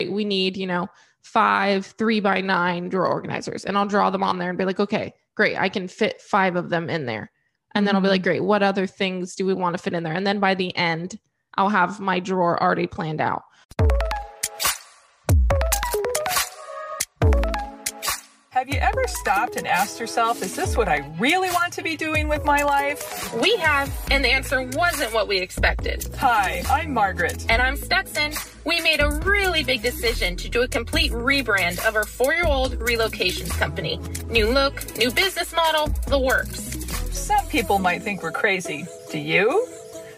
we need, you know, five three by nine drawer organizers. And I'll draw them on there and be like, okay, great. I can fit five of them in there. And then I'll be mm-hmm. like, great, what other things do we want to fit in there? And then by the end, I'll have my drawer already planned out. Have you ever stopped and asked yourself, is this what I really want to be doing with my life? We have, and the answer wasn't what we expected. Hi, I'm Margaret. And I'm Stetson. We made a really big decision to do a complete rebrand of our four year old relocations company. New look, new business model, the works. Some people might think we're crazy. Do you?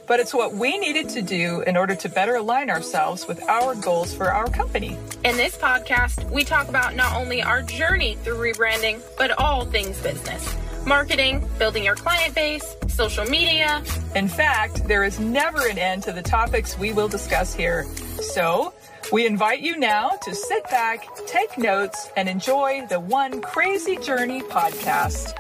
But it's what we needed to do in order to better align ourselves with our goals for our company. In this podcast, we talk about not only our journey through rebranding, but all things business marketing, building your client base, social media. In fact, there is never an end to the topics we will discuss here. So, we invite you now to sit back, take notes, and enjoy the One Crazy Journey podcast.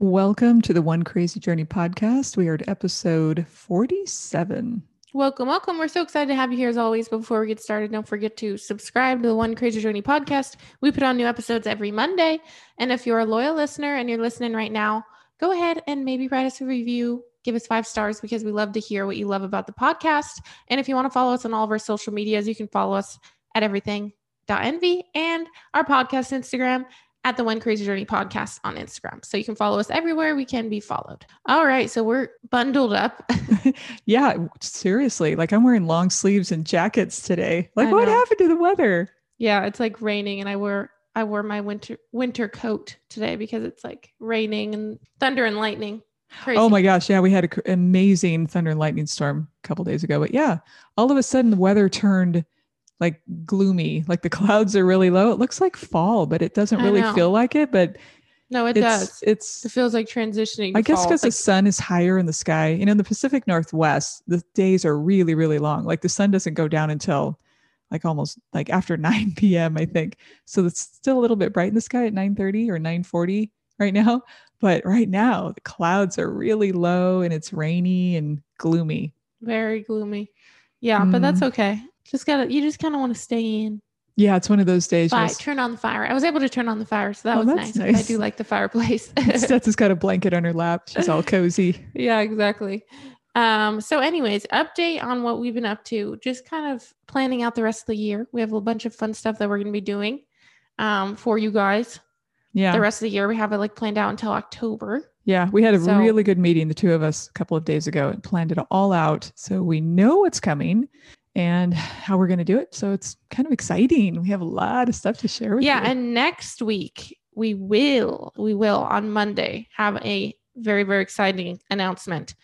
Welcome to the One Crazy Journey podcast. We are at episode 47. Welcome, welcome. We're so excited to have you here as always. But before we get started, don't forget to subscribe to the One Crazy Journey podcast. We put on new episodes every Monday. And if you're a loyal listener and you're listening right now, go ahead and maybe write us a review. Give us five stars because we love to hear what you love about the podcast. And if you want to follow us on all of our social medias, you can follow us at everything.envy and our podcast Instagram at the One Crazy Journey podcast on Instagram. So you can follow us everywhere we can be followed. All right. So we're bundled up. yeah, seriously. Like I'm wearing long sleeves and jackets today. Like what happened to the weather? Yeah, it's like raining and I wore I wore my winter winter coat today because it's like raining and thunder and lightning. Crazy. Oh my gosh, yeah, we had an amazing thunder and lightning storm a couple days ago. But yeah, all of a sudden the weather turned like gloomy, like the clouds are really low. It looks like fall, but it doesn't really feel like it. But no, it it's, does. It's it feels like transitioning. I guess because like, the sun is higher in the sky. You know, in the Pacific Northwest, the days are really, really long. Like the sun doesn't go down until like almost like after 9 p.m. I think. So it's still a little bit bright in the sky at 9:30 or 9:40 right now. But right now, the clouds are really low and it's rainy and gloomy. Very gloomy. Yeah, mm. but that's okay. Just gotta, you just kind of want to stay in. Yeah, it's one of those days. Fire, turn on the fire. I was able to turn on the fire, so that oh, was nice. nice. I do like the fireplace. Stetson's got a blanket on her lap. She's all cozy. yeah, exactly. Um, so, anyways, update on what we've been up to. Just kind of planning out the rest of the year. We have a bunch of fun stuff that we're going to be doing um, for you guys. Yeah. The rest of the year, we have it like planned out until October. Yeah, we had a so, really good meeting, the two of us, a couple of days ago, and planned it all out. So we know what's coming and how we're going to do it. So it's kind of exciting. We have a lot of stuff to share with yeah, you. Yeah, and next week we will we will on Monday have a very very exciting announcement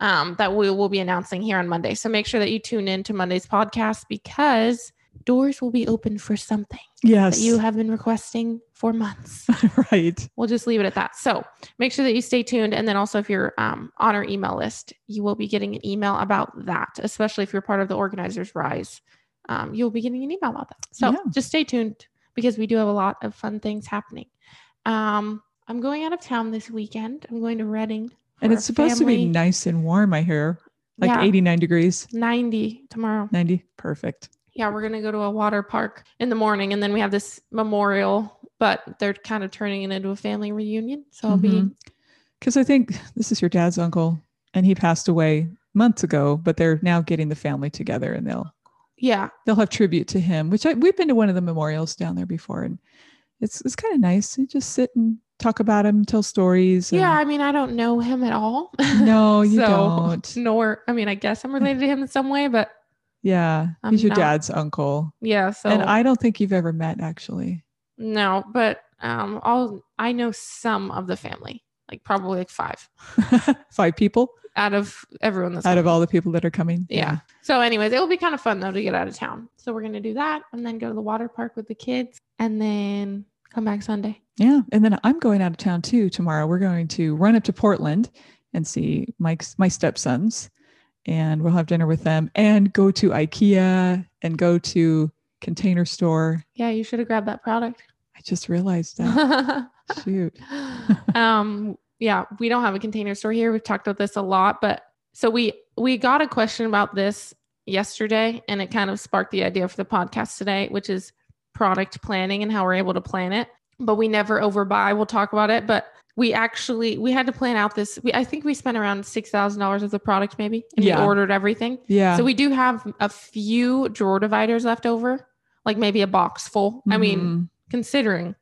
um, that we will be announcing here on Monday. So make sure that you tune in to Monday's podcast because doors will be open for something yes. that you have been requesting for months. Right. We'll just leave it at that. So make sure that you stay tuned. And then also if you're um, on our email list you will be getting an email about that especially if you're part of the organizers rise. Um, you'll be getting an email about that. So yeah. just stay tuned because we do have a lot of fun things happening. Um, i'm going out of town this weekend. I'm going to Redding and it's supposed family. to be nice and warm i hear. Like yeah. 89 degrees. 90 tomorrow. 90 perfect yeah, we're gonna go to a water park in the morning, and then we have this memorial, but they're kind of turning it into a family reunion. So I'll mm-hmm. be because I think this is your dad's uncle, and he passed away months ago, but they're now getting the family together, and they'll yeah they'll have tribute to him. Which I, we've been to one of the memorials down there before, and it's it's kind of nice. You just sit and talk about him, tell stories. And... Yeah, I mean, I don't know him at all. No, you so, don't. Nor, I mean, I guess I'm related to him in some way, but yeah. I'm he's your not, dad's uncle. Yeah. So and I don't think you've ever met actually. No, but um all I know some of the family. Like probably like five. five people? Out of everyone that's out coming. of all the people that are coming. Yeah. yeah. So anyways, it will be kind of fun though to get out of town. So we're gonna do that and then go to the water park with the kids and then come back Sunday. Yeah. And then I'm going out of town too tomorrow. We're going to run up to Portland and see Mike's my stepsons and we'll have dinner with them and go to IKEA and go to container store. Yeah, you should have grabbed that product. I just realized that. Shoot. um, yeah, we don't have a container store here. We've talked about this a lot, but So we we got a question about this yesterday and it kind of sparked the idea for the podcast today, which is product planning and how we're able to plan it. But we never overbuy. We'll talk about it. But we actually we had to plan out this. We, I think we spent around six thousand dollars of the product maybe, and Yeah. we ordered everything. Yeah. So we do have a few drawer dividers left over, like maybe a box full. I mean, Mhm. considering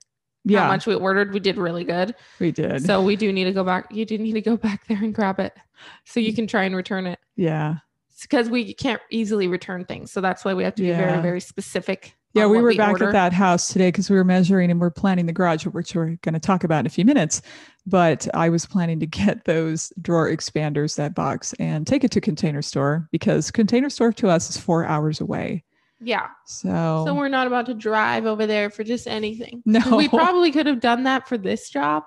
yeah, how much we ordered, we did really good. we did. So we do need to go back. You do need to go back there and grab it, so you can try and return it. yeah. because we can't easily return things. So that's why we have to be very, very specific. Yeah, we were back order. at that house today because we were measuring and we're planning the garage, which we're going to talk about in a few minutes. But I was planning to get those drawer expanders, that box, and take it to Container Store because Container Store to us is four hours away. Yeah. So, So we're not about to drive over there for just anything. No. We probably could have done that for this job,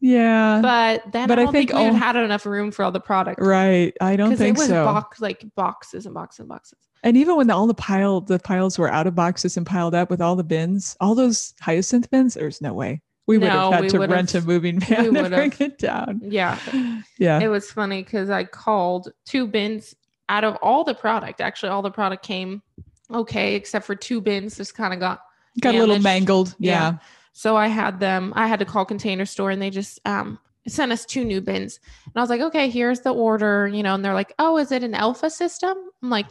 yeah, but then But I I think, think we have had enough room for all the product. right. I don't Because it was so. box like boxes and boxes and boxes. And even when all the pile, the piles were out of boxes and piled up with all the bins, all those hyacinth bins, there's no way we would No, have had to rent a moving van we to bring it down. Yeah. Yeah. It was funny because I called two bins out of all the product. Actually, all the product came okay, except for two bins just kind of got Got a little mangled. Yeah. yeah. So I had them, I had to call container store and they just um sent us two new bins. And I was like, okay, here's the order, you know, and they're like, oh, is it an Elfa system? I'm like,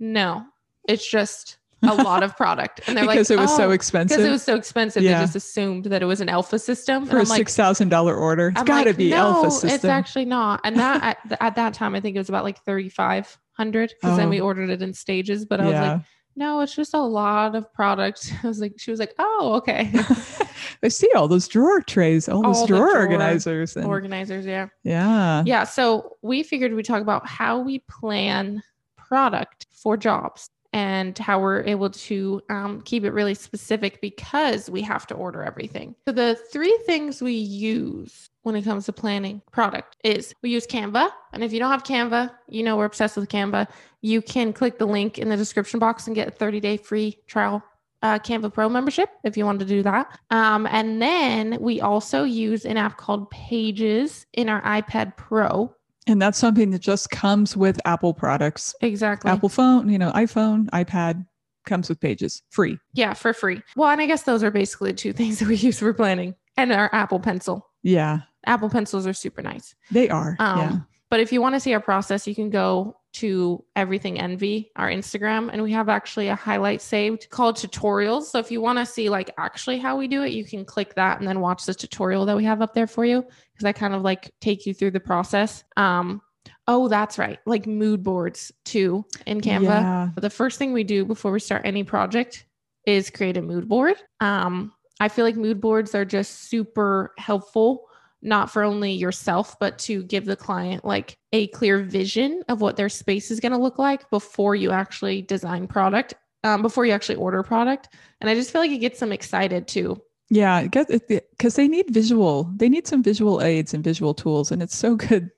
no, it's just a lot of product. And they're because like, it was so "Oh," expensive. Because it was so expensive, Yeah. they just assumed that it was an Elfa system. for and a like, six thousand dollar order. It's got to like, be no, Elfa system. It's actually not. And that at, at that time, I think it was about like 3,500 because then we Oh. ordered it in stages. But I was like, no, it's just a lot of product. I was like, she was like, oh, okay. I see all those drawer trays, all those All the drawer, drawer organizers, and Organizers, yeah. yeah, Yeah. So we figured we'd talk about how we plan product for jobs and how we're able to um, keep it really specific because we have to order everything. So the three things we use when it comes to planning product is we use Canva. And if you don't have Canva, you know we're obsessed with Canva. You can click the link in the description box and get a 30 day free trial uh, Canva Pro membership if you want to do that. Um, and then we also use an app called Pages in our iPad Pro. And that's something that just comes with Apple products. Exactly. Apple phone, you know, iPhone, iPad comes with Pages, free. Yeah, for free. Well, and I guess those are basically two things that we use for planning and our Apple Pencil. Yeah, Apple Pencils are super nice. they are. Um, yeah, But if you want to see our process, you can go to Everything Envy, our Instagram, and we have actually a highlight saved called tutorials. So if you want to see like actually how we do it, you can click that and then watch the tutorial that we have up there for you because I kind of like take you through the process. Um, oh, that's right, like mood boards too in Canva. Yeah. The first thing we do before we start any project is create a mood board. Um, I feel like mood boards are just super helpful, not for only yourself, but to give the client like a clear vision of what their space is going to look like before you actually design product, um, before you actually order product. And I just feel like it gets them excited too. Yeah, because they need visual. They need some visual aids and visual tools, and it's so good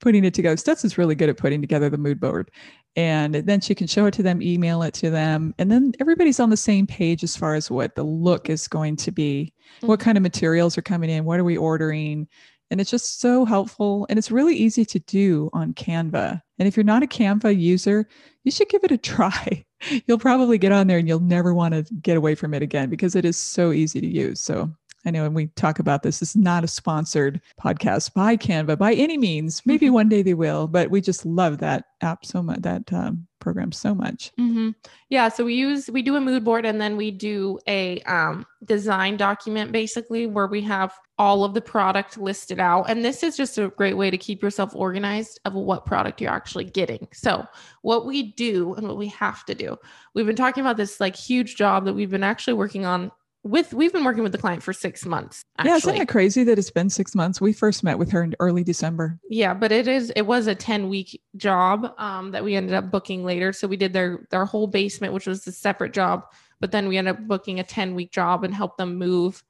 putting it together. Stutz is really good at putting together the mood board, and then she can show it to them, email it to them, and then everybody's on the same page as far as what the look is going to be, what Mhm. kind of materials are coming in, what are we ordering, and it's just so helpful, and it's really easy to do on Canva. And if you're not a Canva user, you should give it a try. You'll probably get on there and you'll never want to get away from it again because it is so easy to use. So I know when we talk about this, this is not a sponsored podcast by Canva by any means. Maybe Mhm. one day they will, but we just love that app so much, that um, program so much. Mm-hmm. Yeah, so we use we do a mood board and then we do a um, design document basically where we have all of the product listed out. And this is just a great way to keep yourself organized of what product you're actually getting. So what we do and what we have to do, we've been talking about this like huge job that we've been actually working on with. We've been working with the client for six months. Yeah, isn't it crazy that it's been six months? We first met with her in early December. Yeah, but it is it was a 10 week job um that we ended up booking later. So we did their their whole basement, which was a separate job, but then we ended up booking a 10 week job and help them move,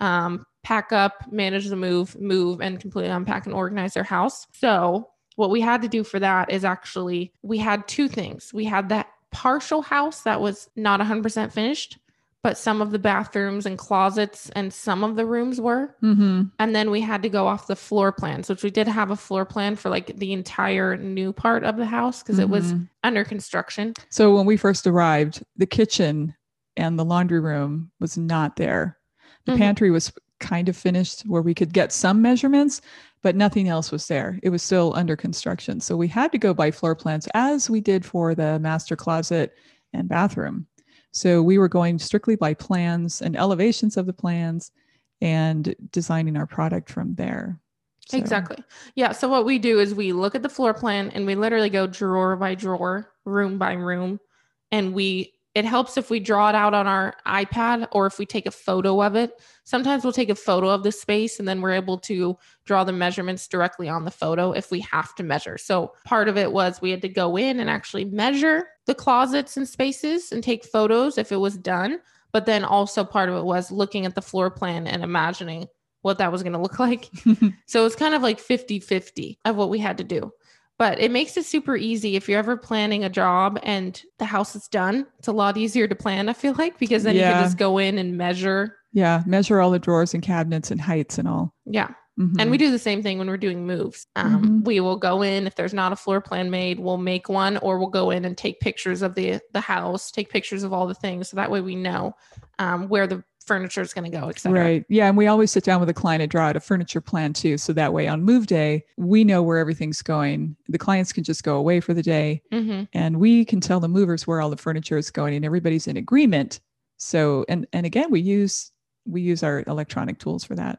um, pack up, manage the move, move, and completely unpack and organize their house. So what we had to do for that is actually we had two things. We had that partial house that was not 100% finished, but some of the bathrooms and closets and some of the rooms were. Mm-hmm. And then we had to go off the floor plans, which we did have a floor plan for like the entire new part of the house because it was Mhm. under construction. So when we first arrived, the kitchen and the laundry room was not there. The Mhm. pantry was kind of finished where we could get some measurements, but nothing else was there. It was still under construction. So we had to go by floor plans as we did for the master closet and bathroom. So we were going strictly by plans and elevations of the plans and designing our product from there. So- Exactly. Yeah. So what we do is we look at the floor plan and we literally go drawer by drawer, room by room, and we it helps if we draw it out on our iPad or if we take a photo of it. Sometimes we'll take a photo of the space and then we're able to draw the measurements directly on the photo if we have to measure. So part of it was we had to go in and actually measure the closets and spaces and take photos if it was done. But then also part of it was looking at the floor plan and imagining what that was going to look like. So it's kind of like 50 50 of what we had to do. But it makes it super easy if you're ever planning a job and the house is done. It's a lot easier to plan, I feel like, because then you can just go in and measure. yeah, measure all the drawers and cabinets and heights and all. Yeah. Mhm. And we do the same thing when we're doing moves. Um, Mhm. We will go in if there's not a floor plan made, we'll make one, or we'll go in and take pictures of the the house, take pictures of all the things, so that way we know um, where the furniture is going to go, etc. Right. Yeah. And we always sit down with a client and draw out a furniture plan too. So that way on move day, we know where everything's going. The clients can just go away for the day hmm and we can tell the movers where all the furniture is going and everybody's in agreement. So and and again we use we use our electronic tools for that.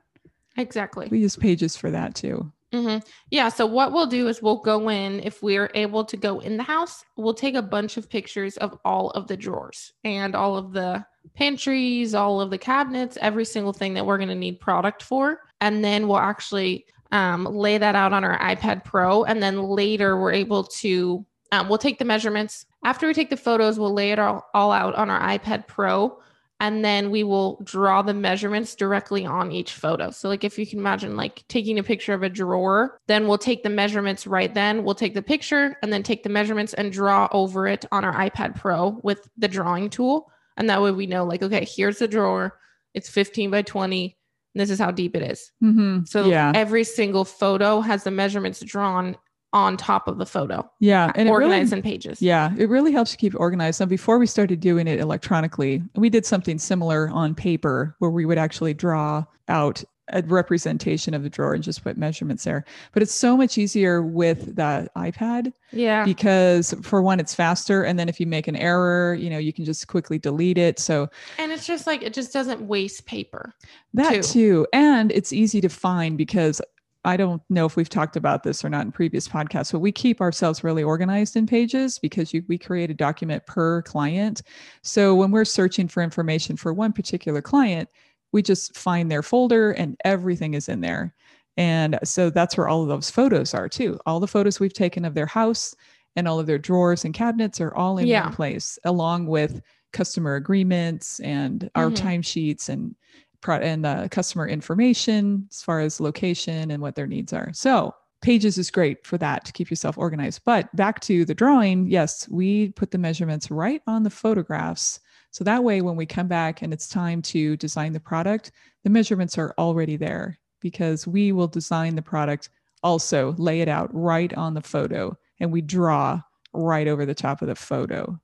Exactly. We use pages for that too. hmm Yeah. So what we'll do is we'll go in if we're able to go in the house. We'll take a bunch of pictures of all of the drawers and all of the pantries, all of the cabinets, every single thing that we're going to need product for, and then we'll actually um, lay that out on our iPad Pro. And then later we're able to um, we'll take the measurements after we take the photos. We'll lay it all, all out on our iPad Pro and then we will draw the measurements directly on each photo. So like if you can imagine like taking a picture of a drawer, then we'll take the measurements right then. We'll take the picture and then take the measurements and draw over it on our iPad Pro with the drawing tool. And that way we know like okay, here's the drawer. It's 15 by 20. And this is how deep it is. Mm-hmm. So yeah. every single photo has the measurements drawn on top of the photo, Yeah. And it really- in pages. Yeah, it really helps you keep organized. And before we started doing it electronically, we did something similar on paper where we would actually draw out a representation of the drawer and just put measurements there. But it's so much easier with the iPad Yeah. because for one, it's faster. And then if you make an error, you know, you can just quickly delete it. So And it's just like it just doesn't waste paper. that Too. too. And it's easy to find because I don't know if we've talked about this or not in previous podcasts, but we keep ourselves really organized in pages because you, we create a document per client. So when we're searching for information for one particular client, we just find their folder and everything is in there. And so that's where all of those photos are too. All the photos we've taken of their house and all of their drawers and cabinets are all in Yeah. one place, along with customer agreements and our Mhm. timesheets and pro- and uh, customer information as far as location and what their needs are. So pages is great for that to keep yourself organized. But back to the drawing, yes, we put the measurements right on the photographs. So that way, when we come back and it's time to design the product, the measurements are already there because we will design the product, also lay it out right on the photo, and we draw right over the top of the photo.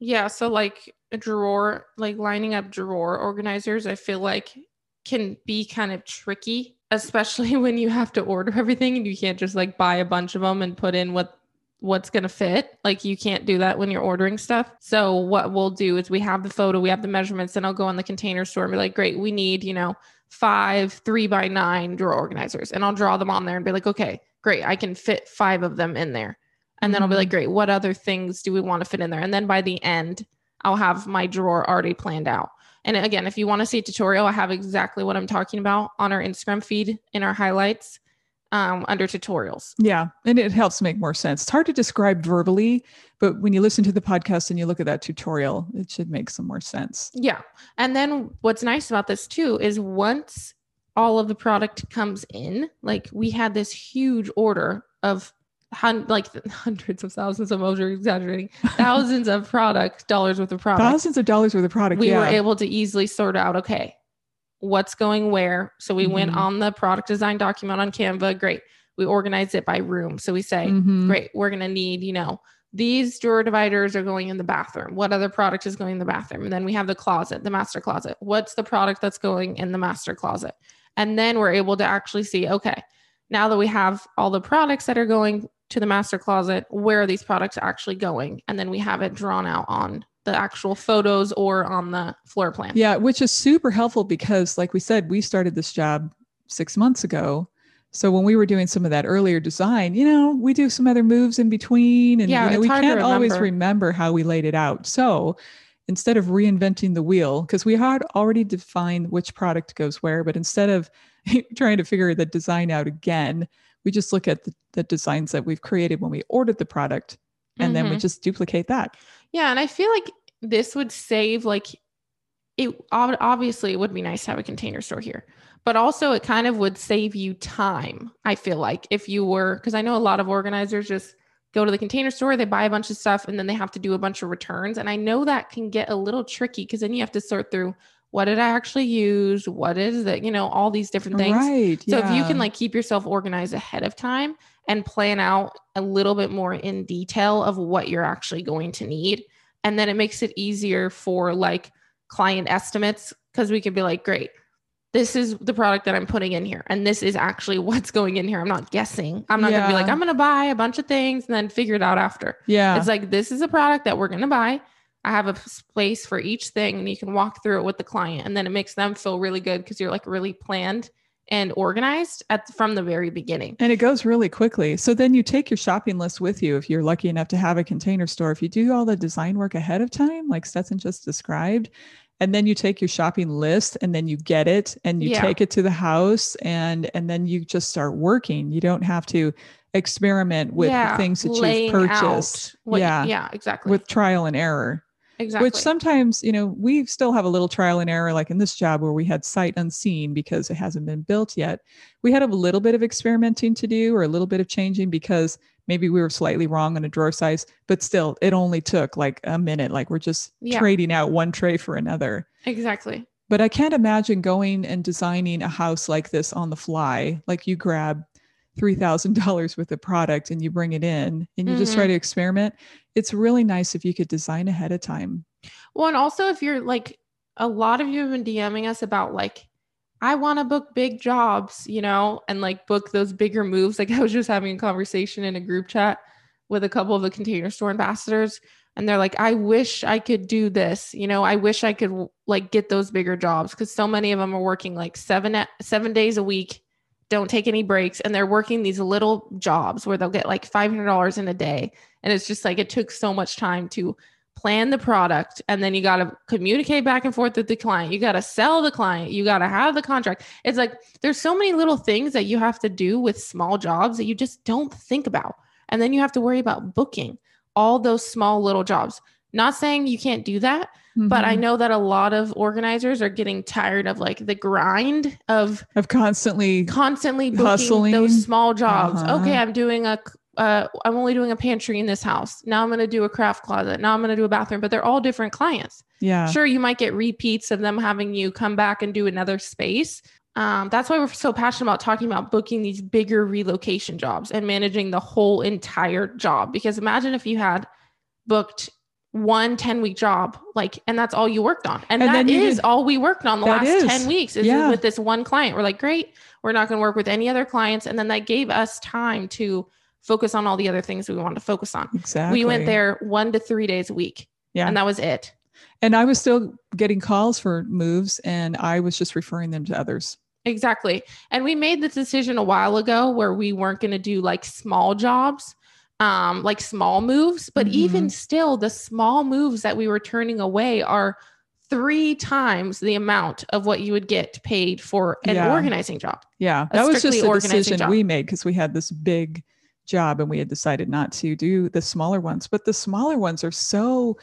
Yeah, so like a drawer, like lining up drawer organizers, I feel like can be kind of tricky, especially when you have to order everything and you can't just like buy a bunch of them and put in what what's going to fit. Like you can't do that when you're ordering stuff. So what we'll do is we have the photo, we have the measurements, and I'll go on the container store and be like, "Great, we need, you know, five three by nine drawer organizers," and I'll draw them on there and be like, "Okay, great, I can fit five of them in there." And then I'll be like, mm-hmm. great, what other things do we want to fit in there? And then by the end, I'll have my drawer already planned out. And again, if you want to see a tutorial, I have exactly what I'm talking about on our Instagram feed in our highlights um, under tutorials. Yeah, and it helps make more sense. It's hard to describe verbally, but when you listen to the podcast and you look at that tutorial, it should make some more sense. Yeah. And then what's nice about this too is once all of the product comes in, like we had this huge order of hun- like hundreds of thousands of over exaggerating thousands of product dollars worth of product Thousands of dollars worth of product. we yeah. were able to easily sort out okay what's going where. So we went Mhm. on the product design document on canva. Great. We organized it by room. So we say Mhm. great we're going to need you know these drawer dividers are going in the bathroom. What other product is going in the bathroom? And then we have the closet the master closet. What's the product that's going in the master closet? And then we're able to actually see okay now that we have all the products that are going to the master closet where are these products actually going? And then we have it drawn out on the actual photos or on the floor plan Yeah, which is super helpful because, like we said, we started this job six months ago. So when we were doing some of that earlier design, you know, we do some other moves in between, and Yeah, you know, we can't always remember. remember how we laid it out. So instead of reinventing the wheel, because we had already defined which product goes where, but instead of trying to figure the design out again, we just look at the, the designs that we've created when we ordered the product, and then we Mhm. just duplicate that. Yeah, and I feel like this would save like it obviously it would be nice to have a container store here. But also it kind of would save you time. I feel like if you were cuz I know a lot of organizers just go to the container store, they buy a bunch of stuff and then they have to do a bunch of returns and I know that can get a little tricky cuz then you have to sort through what did I actually use? What is that? You know, all these different things. Right. So if you can like keep yourself organized ahead of time and plan out a little bit more in detail of what you're actually going to need, and then it makes it easier for like client estimates because we could be like, great, this is the product that I'm putting in here, and this is actually what's going in here. I'm not guessing. I'm not gonna be like, I'm gonna buy a bunch of things and then figure it out after. yeah. It's like this is a product that we're gonna buy. I have a place for each thing, and you can walk through it with the client, and then it makes them feel really good because you're like really planned and organized at from the very beginning. And it goes really quickly. So then you take your shopping list with you if you're lucky enough to have a container store. If you do all the design work ahead of time, like Stetson just described, and then you take your shopping list and then you get it and you Yeah. take it to the house and and then you just start working. You don't have to experiment with the things that you've purchased. what- yeah. yeah, exactly. With trial and error. Exactly. Which sometimes, you know, we still have a little trial and error, like in this job where we had sight unseen because it hasn't been built yet. We had a little bit of experimenting to do or a little bit of changing because maybe we were slightly wrong on a drawer size, but still, it only took like a minute. Like we're just Yeah. trading out one tray for another. exactly. But I can't imagine going and designing a house like this on the fly. Like you grab $3,000 worth of product and you bring it in and you just Mm-hmm. try to experiment. It's really nice if you could design ahead of time. Well, and also if you're like a lot of you have been DMing us about like I want to book big jobs, you know, and like book those bigger moves. Like I was just having a conversation in a group chat with a couple of the container store ambassadors and they're like I wish I could do this, you know, I wish I could like get those bigger jobs cuz so many of them are working like 7 7 days a week, don't take any breaks and they're working these little jobs where they'll get like $500 in a day. And it's just like it took so much time to plan the product and then you got to communicate back and forth with the client. You got to sell the client. You got to have the contract. It's like there's so many little things that you have to do with small jobs that you just don't think about. And then you have to worry about booking all those small little jobs. Not saying you can't do that but i Mhm. know that a lot of organizers are getting tired of like the grind of of constantly constantly booking Hustling. those small jobs. Uh-huh. Okay, I'm doing a uh, I'm only doing a pantry in this house. Now I'm going to do a craft closet. Now I'm going to do a bathroom, but they're all different clients. yeah Sure, you might get repeats of them having you come back and do another space. Um, that's why we're so passionate about talking about booking these bigger relocation jobs and managing the whole entire job. Because imagine if you had booked one 10 week job, like, and that's all you worked on. And, And that is did- all we worked on the last is. 10 weeks is Yeah. with this one client. We're like, great, we're not going to work with any other clients. And then that gave us time to focus on all the other things we wanted to focus on. exactly We went there one to three days a week. Yeah. And that was it. and i was still getting calls for moves and i was just referring them to others Exactly. And we made the decision a while ago where we weren't going to do like small jobs, um, like small moves. But even still, the small moves that we were turning away are three times the amount of what you would get paid for an Yeah. organizing job. yeah that was just organizing decision job. we made because we had this big job and we had decided not to do the smaller ones but the smaller ones are so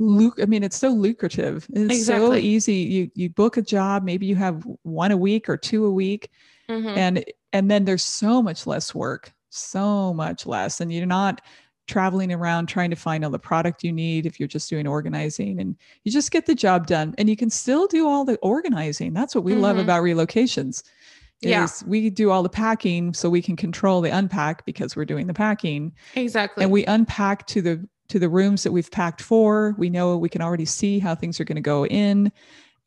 luc- i mean it's so lucrative it's so easy you you book a job maybe you have one a week or two a week Mhm. and and then there's so much less work so much less. And you're not traveling around trying to find all the product you need if you're just doing organizing and you just get the job done and you can still do all the organizing. That's what we love Mhm. about relocations. Yeah. Is we do all the packing so we can control the unpack because we're doing the packing Exactly. and we unpack to the to the rooms that we've packed for we know we can already see how things are going to go in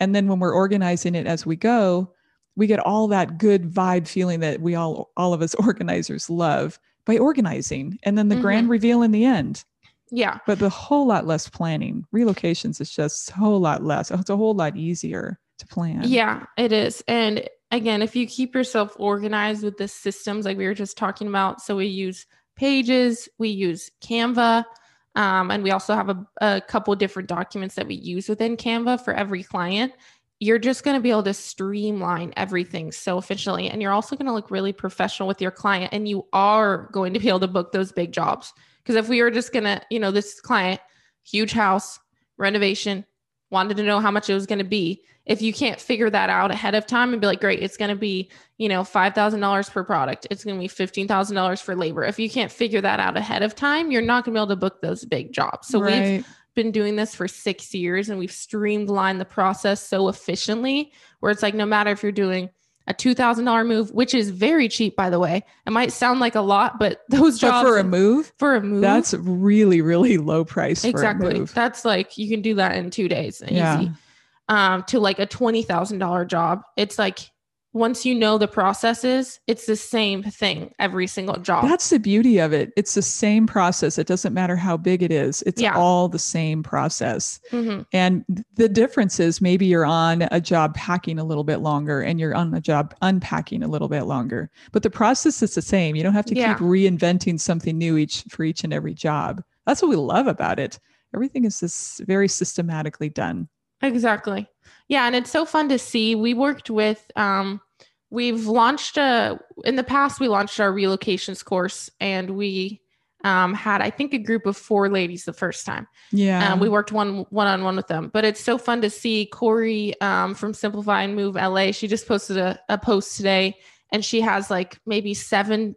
and then when we're organizing it as we go we get all that good vibe feeling that we all all of us organizers love by organizing and then the grand reveal in the end yeah. but the whole lot less planning relocations is just a whole lot less it's a whole lot easier to plan Yeah, it is. And again, if you keep yourself organized with the systems like we were just talking about, so we use Pages, we use Canva, um, and we also have a, a couple different documents that we use within Canva for every client. You're just going to be able to streamline everything so efficiently, and you're also going to look really professional with your client, and you are going to be able to book those big jobs. Because if we were just going to, you know, this client, huge house, renovation, wanted to know how much it was going to be if you can't figure that out ahead of time and be like great it's going to be you know $5000 per product it's going to be $15000 for labor if you can't figure that out ahead of time you're not going to be able to book those big jobs so we've right been doing this for six years and we've streamlined the process so efficiently where it's like no matter if you're doing a $2000 move which is very cheap by the way it might sound like a lot but those but jobs for a move? For a move? That's really really low price for a exactly. that's like you can do that in two days Yeah. um to like a $20000 job it's like once you know the processes it's the same thing every single job That's the beauty of it. It's the same process. It doesn't matter how big it is. It's Yeah. all the same process. Mhm. And the difference is maybe you're on a job packing a little bit longer and you're on a job unpacking a little bit longer. But the process is the same. You don't have to Yeah. keep reinventing something new each for each and every job. That's what we love about it. Everything is this very systematically done. Exactly. Yeah, and it's so fun to see. We worked with um we've launched a in the past we launched our relocations course and we um had I think a group of four ladies the first time. Yeah. Um, we worked one one on one with them, but it's so fun to see Corey um, from Simplify and Move LA. She just posted a, a post today, and she has like maybe seven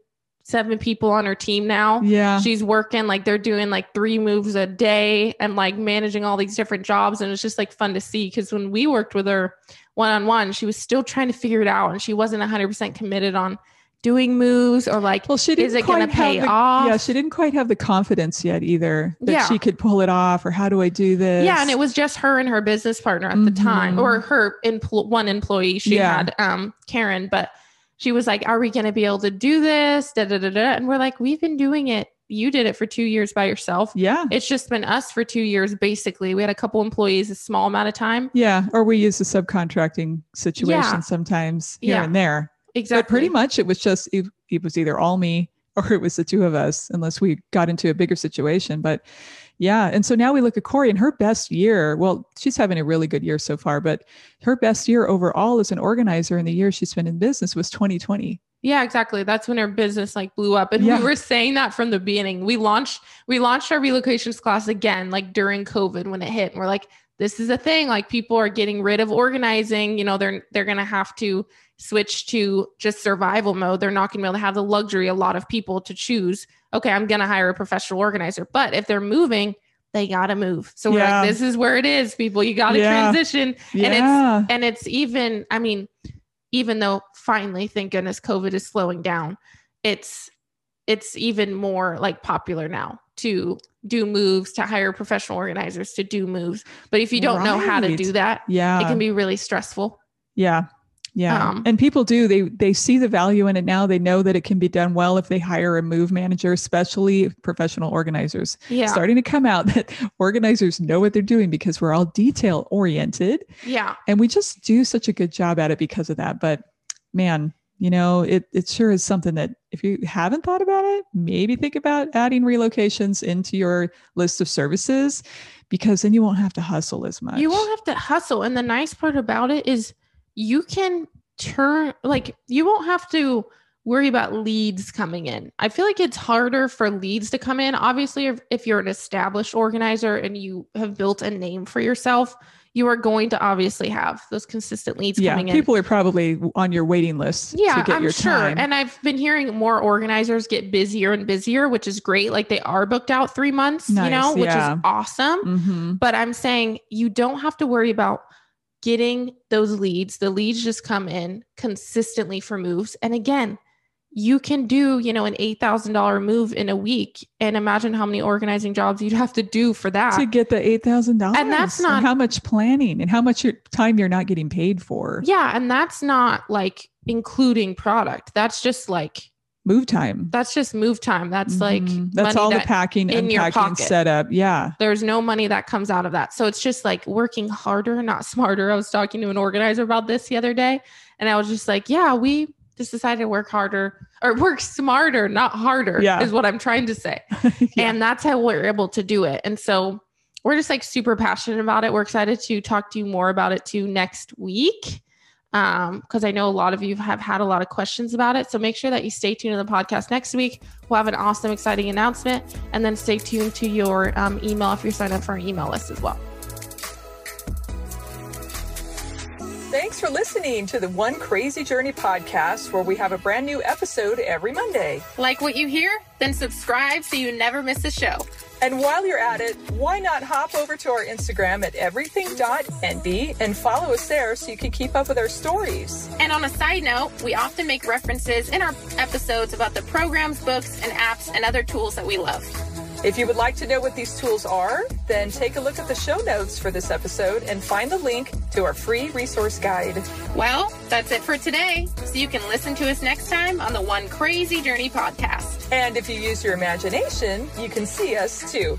seven people on her team now. yeah. She's working like they're doing like three moves a day and like managing all these different jobs, and it's just like fun to see because when we worked with her one on one, she was still trying to figure it out, and she wasn't hundred percent committed on doing moves or like Well, she didn't is it going to pay the- off? Yeah, she didn't quite have the confidence yet either that Yeah. she could pull it off or how do I do this? Yeah, and it was just her and her business partner at the time, or her empl- one employee she Yeah. had, um, Karen. But she was like, "Are we going to be able to do this?" Da, da, da, da. And we're like, "We've been doing it. You did it for two years by yourself. Yeah. It's just been us for two years, basically. We had a couple employees, a small amount of time. Yeah. Or we use a subcontracting situation Yeah. sometimes here Yeah. and there. Exactly. But pretty much it was just, it, it was either all me or it was the two of us, unless we got into a bigger situation. But yeah. And so now we look at Corey and her best year. Well, she's having a really good year so far, but her best year overall as an organizer in the year she's been in business was 2020. Yeah, exactly. That's when her business like blew up. And Yeah. we were saying that from the beginning. We launched we launched our relocations class again like during COVID when it hit. And we're like, this is a thing. Like people are getting rid of organizing. You know, they're they're gonna have to switch to just survival mode. They're not gonna be able to have the luxury, a lot of people to choose, okay, I'm gonna hire a professional organizer. But if they're moving, they gotta move. So we're Yeah. like, this is where it is, people. You gotta Yeah. transition Yeah. and it's and it's even i mean even though finally thank goodness covid is slowing down it's it's even more like popular now to do moves to hire professional organizers to do moves but if you don't know how to do that yeah. it can be really stressful Yeah. Yeah. Um, and people do they they see the value in it now. They know that it can be done well if they hire a move manager, especially professional organizers. yeah Starting to come out that organizers know what they're doing because we're all detail oriented yeah and we just do such a good job at it because of that. But man, you know, it it sure is something that if you haven't thought about it, maybe think about adding relocations into your list of services because then you won't have to hustle as much. You won't have to hustle. And the nice part about it is you can turn, like, you won't have to worry about leads coming in. I feel like it's harder for leads to come in. Obviously, if, if you're an established organizer and you have built a name for yourself, you are going to obviously have those consistent leads yeah, coming in. people are probably on your waiting list yeah, to get I'm sure. time. And I've been hearing more organizers get busier and busier, which is great. Like they are booked out three months, you know, which yeah. is awesome. hmm But I'm saying you don't have to worry about getting those leads. The leads just come in consistently for moves. And again, you can do, you know, an $8,000 move in a week and imagine how many organizing jobs you'd have to do for that. To get the eight thousand dollars, And that's not- how much planning and how much your time you're not getting paid for. yeah. And that's not like including product. That's just like, Move time. that's just move time. That's like, Mhm. that's all the packing, in your pocket. setup. Yeah, there's no money that comes out of that. So it's just like working harder, not smarter. I was talking to an organizer about this the other day, and I was just like, yeah, we just decided to work harder or work smarter, not harder, Yeah. is what I'm trying to say. Yeah. And that's how we're able to do it. And so we're just like super passionate about it. We're excited to talk to you more about it too next week. Um, because I know a lot of you have had a lot of questions about it. So make sure that you stay tuned to the podcast next week. We'll have an awesome, exciting announcement. And then stay tuned to your um, email if you're signed up for our email list as well. Thanks for listening to the One Crazy Journey podcast, where we have a brand new episode every Monday. Like what you hear? Then subscribe so you never miss a show. And while you're at it, why not hop over to our Instagram at everything.envy and follow us there so you can keep up with our stories. And on a side note, we often make references in our episodes about the programs, books, and apps and other tools that we love. If you would like to know what these tools are, then take a look at the show notes for this episode and find the link to our free resource guide. Well, that's it for today. So you can listen to us next time on the One Crazy Journey podcast. And if you use your imagination, you can see us too.